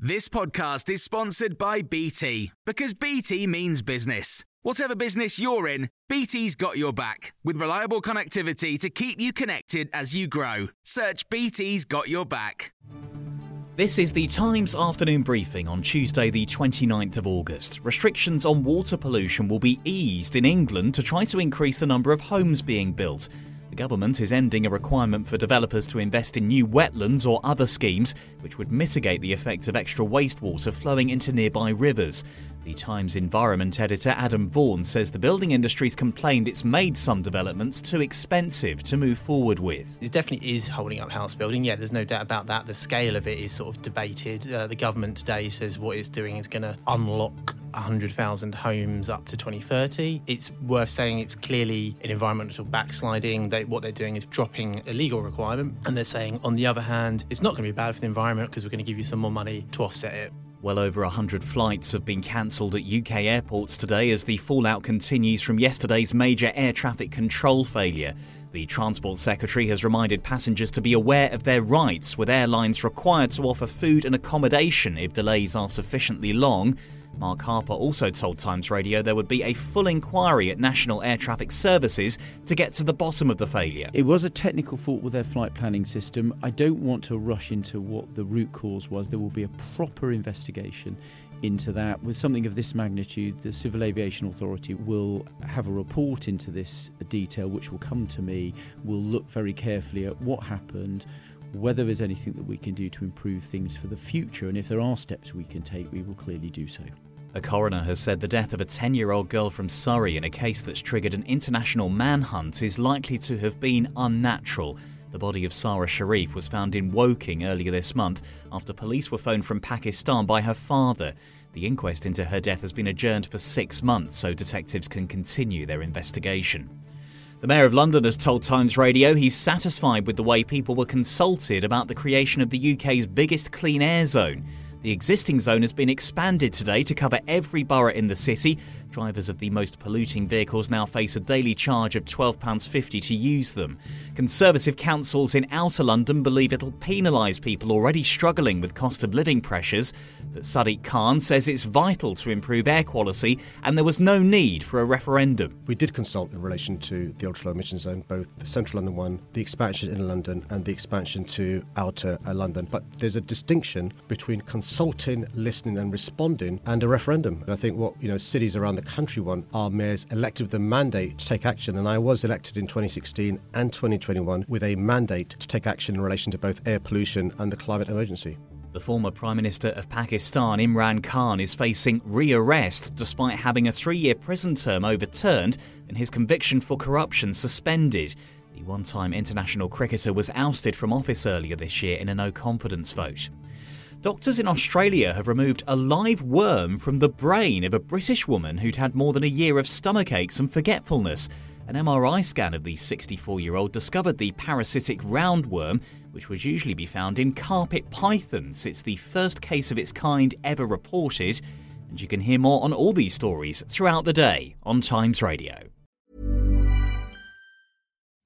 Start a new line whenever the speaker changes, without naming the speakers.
This podcast is sponsored by BT because BT means business. Whatever business you're in, BT's got your back with reliable connectivity to keep you connected as you grow. Search BT's got your back.
This is the Times afternoon briefing on Tuesday, the 29th of August. Restrictions on water pollution will be eased in England to try to increase the number of homes being built. The government is ending a requirement for developers to invest in new wetlands or other schemes which would mitigate the effect of extra wastewater flowing into nearby rivers. The Times Environment editor Adam Vaughan says the building industry's complained it's made some developments too expensive to move forward with.
It definitely is holding up house building. Yeah, there's no doubt about that. The scale of it is sort of debated. Uh, the government today says what it's doing is going to unlock 100,000 homes up to 2030. It's worth saying it's clearly an environmental backsliding. They, what they're doing is dropping a legal requirement. And they're saying, on the other hand, it's not going to be bad for the environment because we're going to give you some more money to offset it.
Well over 100 flights have been cancelled at UK airports today as the fallout continues from yesterday's major air traffic control failure. The Transport Secretary has reminded passengers to be aware of their rights, with airlines required to offer food and accommodation if delays are sufficiently long. Mark Harper also told Times Radio there would be a full inquiry at National Air Traffic Services to get to the bottom of the failure.
It was a technical fault with their flight planning system. I don't want to rush into what the root cause was. There will be a proper investigation into that. With something of this magnitude, the Civil Aviation Authority will have a report into this detail, which will come to me. We'll look very carefully at what happened, whether there's anything that we can do to improve things for the future, and if there are steps we can take, we will clearly do so.
A coroner has said the death of a 10 year old girl from Surrey in a case that's triggered an international manhunt is likely to have been unnatural. The body of Sara Sharif was found in Woking earlier this month after police were phoned from Pakistan by her father. The inquest into her death has been adjourned for six months so detectives can continue their investigation. The Mayor of London has told Times Radio he's satisfied with the way people were consulted about the creation of the UK's biggest clean air zone. The existing zone has been expanded today to cover every borough in the city. Drivers of the most polluting vehicles now face a daily charge of £12.50 to use them. Conservative councils in outer London believe it'll penalise people already struggling with cost of living pressures. But Sadiq Khan says it's vital to improve air quality and there was no need for a referendum.
We did consult in relation to the ultra low emission zone, both the central London one, the expansion in London, and the expansion to outer uh, London. But there's a distinction between consulting, listening, and responding and a referendum. And I think what you know cities around the country want are mayors elected with a mandate to take action. And I was elected in 2016 and 2021 with a mandate to take action in relation to both air pollution and the climate emergency.
The former Prime Minister of Pakistan, Imran Khan, is facing rearrest despite having a three year prison term overturned and his conviction for corruption suspended. The one time international cricketer was ousted from office earlier this year in a no confidence vote. Doctors in Australia have removed a live worm from the brain of a British woman who'd had more than a year of stomach aches and forgetfulness. An MRI scan of the 64 year old discovered the parasitic roundworm, which would usually be found in carpet pythons. It's the first case of its kind ever reported, and you can hear more on all these stories throughout the day on Times Radio.